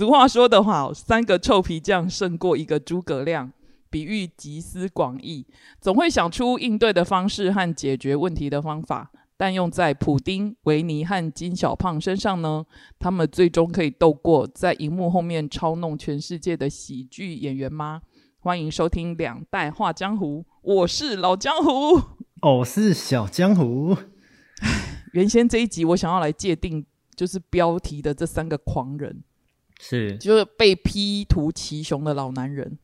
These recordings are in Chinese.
俗话说得好，三个臭皮匠胜过一个诸葛亮，比喻集思广益，总会想出应对的方式和解决问题的方法。但用在普丁、维尼和金小胖身上呢？他们最终可以斗过在荧幕后面操弄全世界的喜剧演员吗？欢迎收听《两代画江湖》，我是老江湖，我是小江湖。原先这一集我想要来界定，就是标题的这三个狂人，是就是被 P 图骑熊的老男人。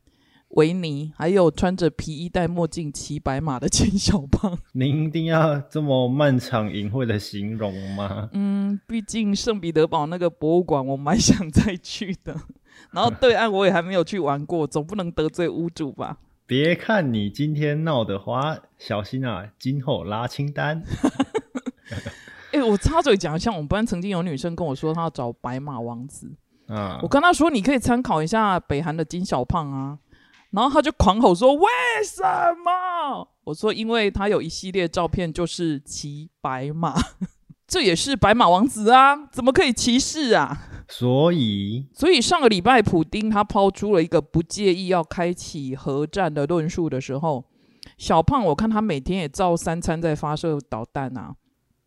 维尼，还有穿着皮衣戴墨镜骑白马的金小胖。您一定要这么漫长隐晦的形容吗？嗯，毕竟圣彼得堡那个博物馆我蛮想再去的，然后对岸我也还没有去玩过，总不能得罪屋主吧？别看你今天闹得花，小心啊，今后拉清单。哎，我插嘴讲，一下我们班曾经有女生跟我说，她要找白马王子。啊，我跟他说，你可以参考一下北韩的金小胖啊。然后他就狂吼说：“为什么？”我说：“因为他有一系列照片，就是骑白马，这也是白马王子啊，怎么可以歧视啊？”所以，所以上个礼拜，普丁他抛出了一个不介意要开启核战的论述的时候，小胖我看他每天也照三餐在发射导弹啊。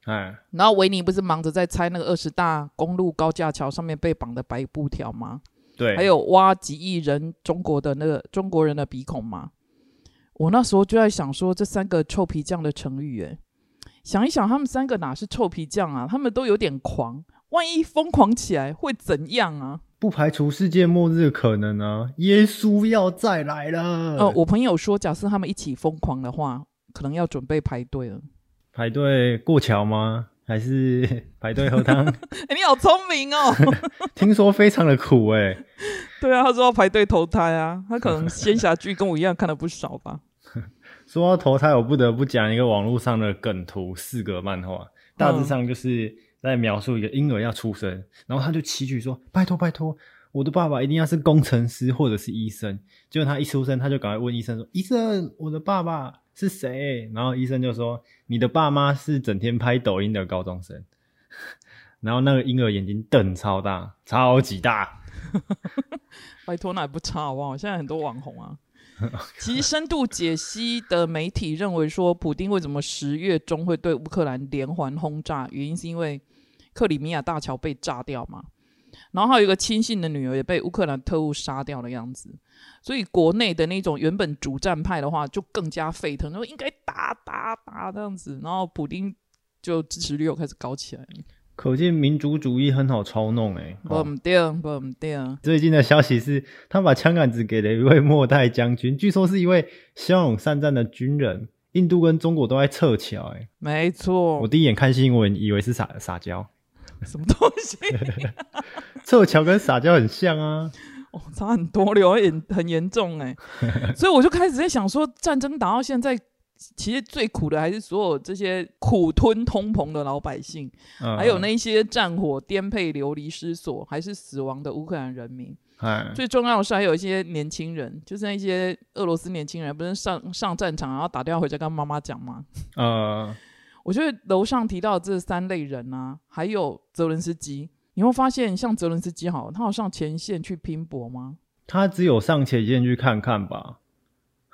哎，然后维尼不是忙着在拆那个二十大公路高架桥上面被绑的白布条吗？对，还有挖几亿人中国的那个中国人的鼻孔吗？我那时候就在想说，这三个臭皮匠的成语，哎，想一想，他们三个哪是臭皮匠啊？他们都有点狂，万一疯狂起来会怎样啊？不排除世界末日的可能啊！耶稣要再来了。呃，我朋友说，假设他们一起疯狂的话，可能要准备排队了。排队过桥吗？还是 排队喝汤？哎，你好聪明哦！听说非常的苦哎。对啊，他说要排队投胎啊。他可能仙侠剧跟我一样看了不少吧。说到投胎，我不得不讲一个网络上的梗图，四格漫画，大致上就是在描述一个婴儿要出生，然后他就祈求说：“拜托拜托，我的爸爸一定要是工程师或者是医生。”结果他一出生，他就赶快问医生说：“医生，我的爸爸？”是谁？然后医生就说：“你的爸妈是整天拍抖音的高中生。”然后那个婴儿眼睛瞪超大，超级大。拜托，那也不差好不好？现在很多网红啊。其实深度解析的媒体认为说，普丁为什么十月中会对乌克兰连环轰炸？原因是因为克里米亚大桥被炸掉嘛。然后还有一个亲信的女儿也被乌克兰特务杀掉的样子。所以国内的那种原本主战派的话，就更加沸腾，说应该打打打这样子，然后普丁就支持率又开始高起来。可见民族主义很好操弄哎。不对，不对。最近的消息是他把枪杆子给了一位末代将军，据说是一位骁勇善战的军人。印度跟中国都在撤侨哎。没错。我第一眼看新闻以为是撒撒娇。什么东西？撤侨跟撒娇很像啊。哦，差很多，流严很严重哎，所以我就开始在想说，战争打到现在，其实最苦的还是所有这些苦吞通膨的老百姓，还有那些战火颠沛流离失所还是死亡的乌克兰人民。最重要的是还有一些年轻人，就是那些俄罗斯年轻人，不是上上战场然后打电话回家跟妈妈讲吗？呃，我觉得楼上提到这三类人啊，还有泽伦斯基。你会发现，像泽伦斯基，好，他好上前线去拼搏吗？他只有上前线去看看吧。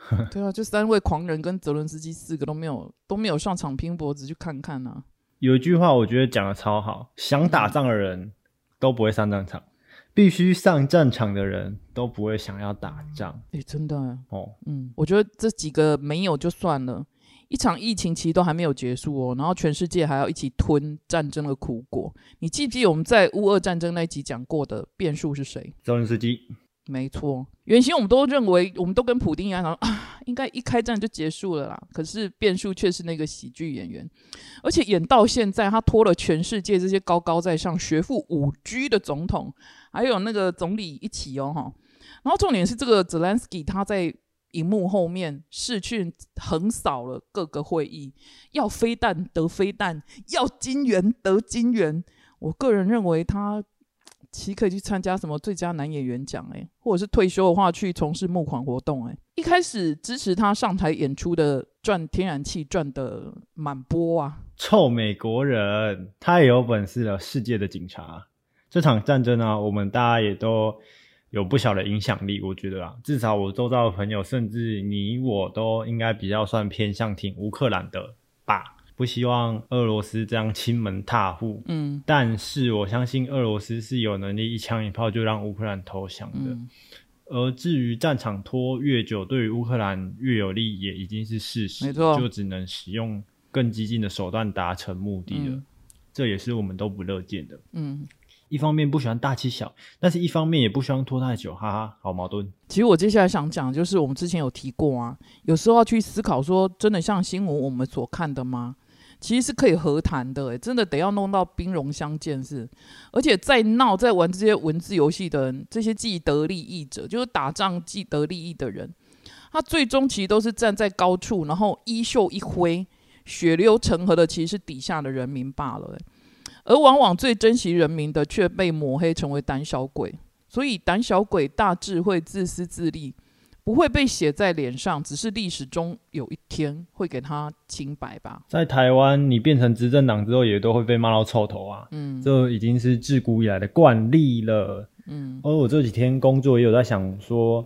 对啊，就三位狂人跟泽伦斯基四个都没有都没有上场拼搏，只去看看呢。有一句话我觉得讲的超好：想打仗的人都不会上战场，必须上战场的人都不会想要打仗。哎，真的哦，嗯，我觉得这几个没有就算了。一场疫情其实都还没有结束哦，然后全世界还要一起吞战争的苦果。你记不记得我们在乌俄战争那一集讲过的变数是谁？泽连斯基。没错，原先我们都认为，我们都跟普丁一样，说啊，应该一开战就结束了啦。可是变数却是那个喜剧演员，而且演到现在，他拖了全世界这些高高在上、学富五居的总统，还有那个总理一起哦，哈。然后重点是这个泽连斯基他在。荧幕后面，视讯横扫了各个会议，要飞弹得飞弹，要金元得金元。我个人认为他其实可以去参加什么最佳男演员奖，诶，或者是退休的话去从事募款活动，诶。一开始支持他上台演出的赚天然气赚的满波啊，臭美国人太有本事了，世界的警察。这场战争啊，我们大家也都有不小的影响力，我觉得啊，至少我周遭的朋友，甚至你我都应该比较算偏向挺乌克兰的吧。不希望俄罗斯这样亲门踏户，嗯但是我相信俄罗斯是有能力一枪一炮就让乌克兰投降的。嗯而至于战场拖越久，对于乌克兰越有利，也已经是事实，没错就只能使用更激进的手段达成目的了。嗯这也是我们都不乐见的。嗯。一方面不喜欢大欺小，但是一方面也不希望拖太久，哈哈，好矛盾。其实我接下来想讲，就是我们之前有提过啊，有时候要去思考说，真的像新闻我们所看的吗？其实是可以和谈的、欸，真的得要弄到兵戎相见是，而且在闹在玩这些文字游戏的人，这些既得利益者，就是打仗既得利益的人，他最终其实都是站在高处，然后衣袖一挥，血流成河的其实是底下的人民罢了、欸而往往最珍惜人民的，却被抹黑成为胆小鬼。所以，胆小鬼、大智慧、自私自利，不会被写在脸上，只是历史中有一天会给他清白吧。在台湾，你变成执政党之后，也都会被骂到臭头啊。嗯这已经是自古以来的惯例了。嗯而我这几天工作也有在想说，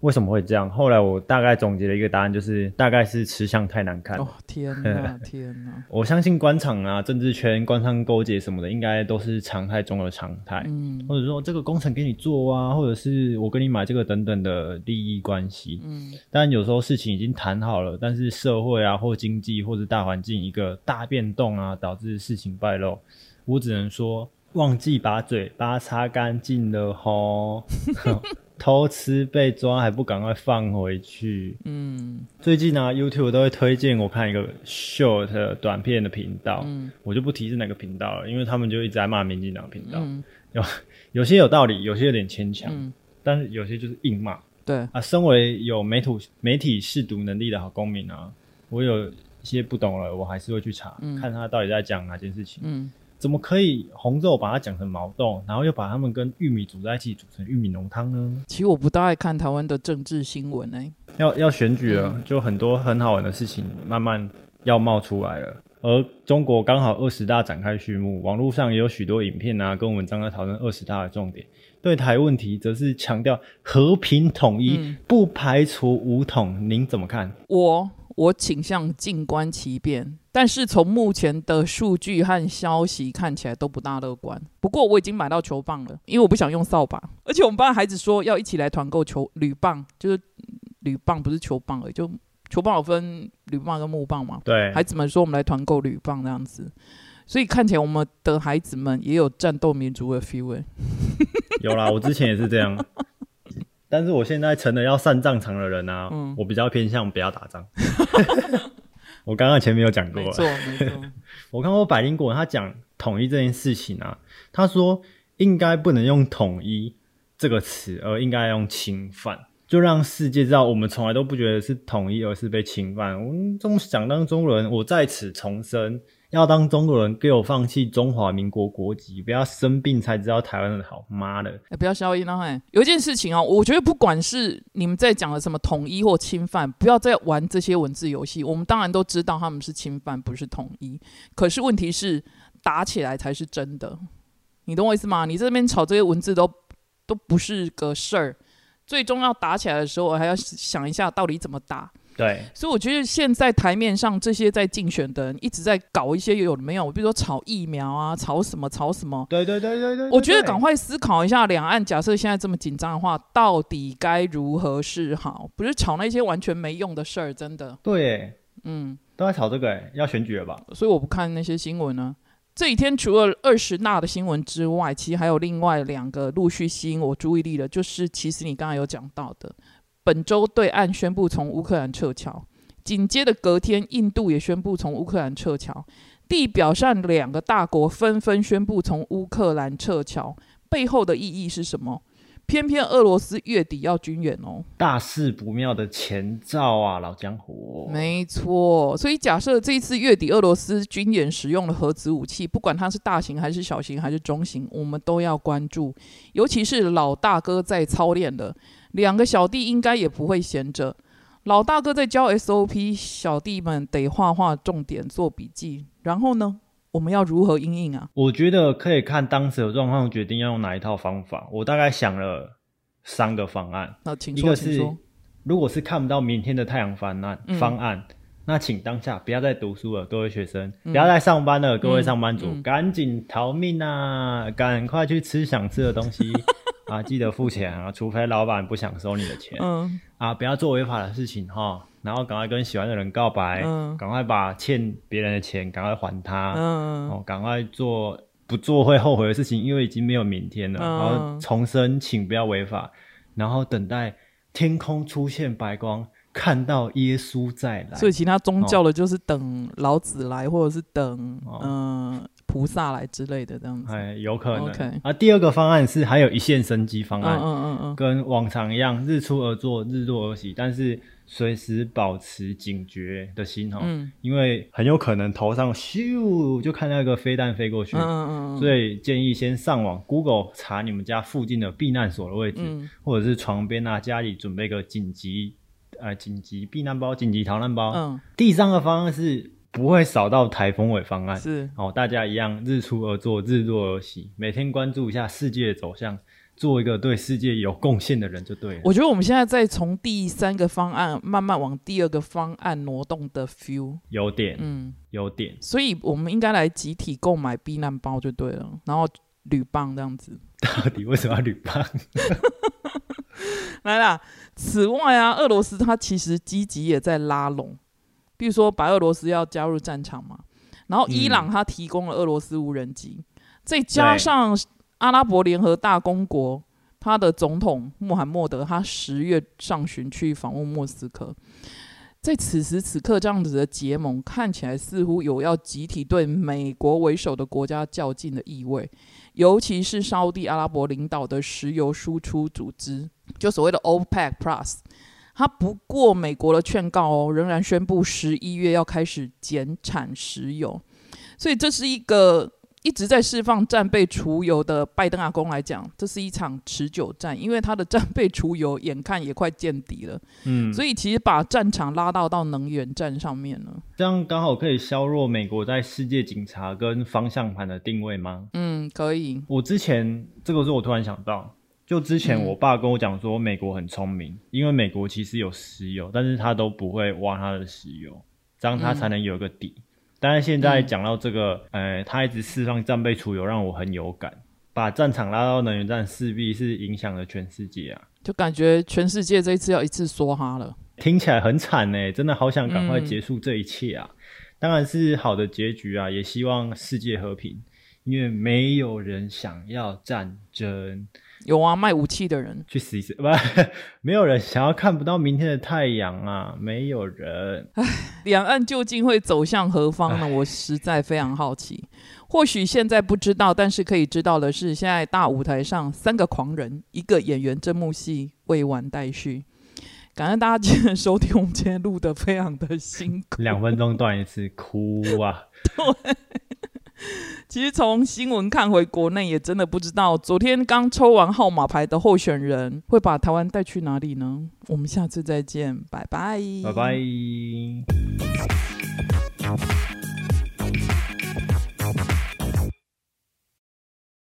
为什么会这样？后来我大概总结了一个答案，就是大概是吃相太难看。哦，天哪，天哪！我相信官场啊、政治圈、官商勾结什么的，应该都是常态中的常态。嗯或者说这个工程给你做啊，或者是我跟你买这个等等的利益关系。嗯但有时候事情已经谈好了，但是社会啊或经济或者大环境一个大变动啊，导致事情败露，我只能说忘记把嘴巴擦干净了吼。偷吃被抓还不赶快放回去？嗯。最近啊，YouTube 都会推荐我看一个 short 短片的频道，嗯。我就不提是哪个频道了，因为他们就一直在骂民进党频道，嗯。有些有道理，有些有点牵强，嗯，但是有些就是硬骂。对，啊。身为有媒体媒体试读能力的好公民啊，我有一些不懂了，我还是会去查，嗯。看他到底在讲哪件事情。嗯怎么可以红肉把它讲成毛豆，然后又把它们跟玉米煮在一起，煮成玉米浓汤呢？其实我不大爱看台湾的政治新闻哎、要要选举了，就很多很好玩的事情慢慢要冒出来了。而中国刚好二十大展开序幕，网络上也有许多影片啊，跟文章在讨论二十大的重点。对台问题则是强调和平统一，嗯不排除武统。您怎么看？我我倾向静观其变，但是从目前的数据和消息看起来都不大乐观。不过我已经买到球棒了，因为我不想用扫把，而且我们班孩子说要一起来团购球铝棒，就是铝棒不是球棒而已，就球棒有分铝棒跟木棒嘛。对，孩子们说我们来团购铝棒这样子，所以看起来我们的孩子们也有战斗民族的 feel 欸有啦，我之前也是这样。但是我现在成了要上战场的人啊，嗯我比较偏向不要打仗。我刚刚前面有讲过没，错没错，我看过百灵果他讲统一这件事情啊，他说应该不能用统一这个词，而应该用侵犯，就让世界知道我们从来都不觉得是统一，而是被侵犯。我们中想当中国人，我在此重申，要当中国人，给我放弃中华民国国籍，不要生病才知道台湾的好。妈的，哎、不要消音了嘿。有一件事情啊，我觉得不管是你们在讲的什么统一或侵犯，不要再玩这些文字游戏。我们当然都知道他们是侵犯，不是统一。可是问题是，打起来才是真的。你懂我意思吗？你这边吵这些文字都都不是个事儿。最终要打起来的时候，我还要想一下到底怎么打。对，所以我觉得现在台面上这些在竞选的人一直在搞一些有的没有，比如说炒疫苗啊，炒什么炒什么。对对对对对，我觉得赶快思考一下，两岸假设现在这么紧张的话，到底该如何是好？不是炒那些完全没用的事儿，真的。对，嗯，都在炒这个，要选举了吧？所以我不看那些新闻呢。这几天除了二十大的新闻之外，其实还有另外两个陆续吸引我注意力的，就是其实你刚才有讲到的，本周对岸宣布从乌克兰撤侨，紧接着隔天印度也宣布从乌克兰撤侨，地表上两个大国纷纷宣布从乌克兰撤侨，背后的意义是什么？偏偏俄罗斯月底要军演哦。大事不妙的前兆啊，老江湖。没错，所以假设这一次月底俄罗斯军演使用了核子武器，不管它是大型还是小型还是中型，我们都要关注。尤其是老大哥在操练了，两个小弟应该也不会闲着。老大哥在教 SOP，小弟们得画画重点做笔记。然后呢，我们要如何应应啊？我觉得可以看当时的状况决定要用哪一套方法。我大概想了三个方案，那请说，一个是请说。如果是看不到明天的太阳方案嗯方案，那请当下不要再读书了，各位学生，不要再上班了，各位上班族，嗯赶紧逃命啊！赶快去吃想吃的东西啊！记得付钱啊，除非老板不想收你的钱、嗯啊！不要做违法的事情哈，然后赶快跟喜欢的人告白，嗯赶快把欠别人的钱赶快还他，嗯哦，赶快做不做会后悔的事情，因为已经没有明天了。嗯然后重申，请不要违法，然后等待天空出现白光，看到耶稣再来。所以其他宗教的就是等老子来，或者是等哦嗯、菩萨来之类的这样子。哎，有可能。OK 啊，第二个方案是还有一线生机方嗯案，嗯嗯嗯，跟往常一样，日出而作，日落而息，但是随时保持警觉的心哦，嗯因为很有可能头上咻就看到一个飞弹飞过去。嗯嗯嗯，所以建议先上网 Google 查你们家附近的避难所的位置，嗯或者是床边啊，家里准备个紧急呃紧急避难包、紧急逃难包。嗯第三个方案是不会少到台风尾方案。是哦，大家一样日出而作，日落而息，每天关注一下世界的走向，做一个对世界有贡献的人就对了。我觉得我们现在在从第三个方案慢慢往第二个方案挪动的 feel，有点，嗯，有点，所以我们应该来集体购买避难包就对了，然后铝棒这样子。到底为什么要铝棒？来啦，此外啊，俄罗斯它其实积极也在拉拢，比如说白俄罗斯要加入战场嘛，然后伊朗它提供了俄罗斯无人机，再加上阿拉伯联合大公国，他的总统穆罕默德他十月上旬去访问莫斯科。在此时此刻，这样子的结盟看起来似乎有要集体对美国为首的国家较劲的意味，尤其是沙地阿拉伯领导的石油输出组织，就所谓的 OPEC Plus，它不过美国的劝告哦，仍然宣布十一月要开始减产石油，所以这是一个一直在释放战备储油的拜登阿公来讲，这是一场持久战，因为他的战备储油眼看也快见底了，嗯，所以其实把战场拉到到能源战上面了。这样刚好可以削弱美国在世界警察跟方向盘的定位吗？嗯，可以，我之前这个是我突然想到，就之前嗯我爸跟我讲说，美国很聪明，因为美国其实有石油，但是他都不会挖他的石油，这样他才能有一个底。但是现在讲到这个，呃，他一直释放战备储油，让我很有感。把战场拉到能源战，势必是影响了全世界啊！就感觉全世界这一次要一次梭哈了。听起来很惨呢，真的好想赶快嗯结束这一切啊！当然是好的结局啊，也希望世界和平，因为没有人想要战争。有啊，卖武器的人，去死一死！不，没有人想要看不到明天的太阳啊！没有人。两岸究竟会走向何方呢？我实在非常好奇。或许现在不知道，但是可以知道的是，现在大舞台上三个狂人，一个演员，这幕戏未完待续。感恩大家今天收听，我们今天录的非常的辛苦。两分钟断一次，哭啊！其实从新闻看回国内，也真的不知道昨天刚抽完号码牌的候选人会把台湾带去哪里呢？我们下次再见，拜拜，拜拜。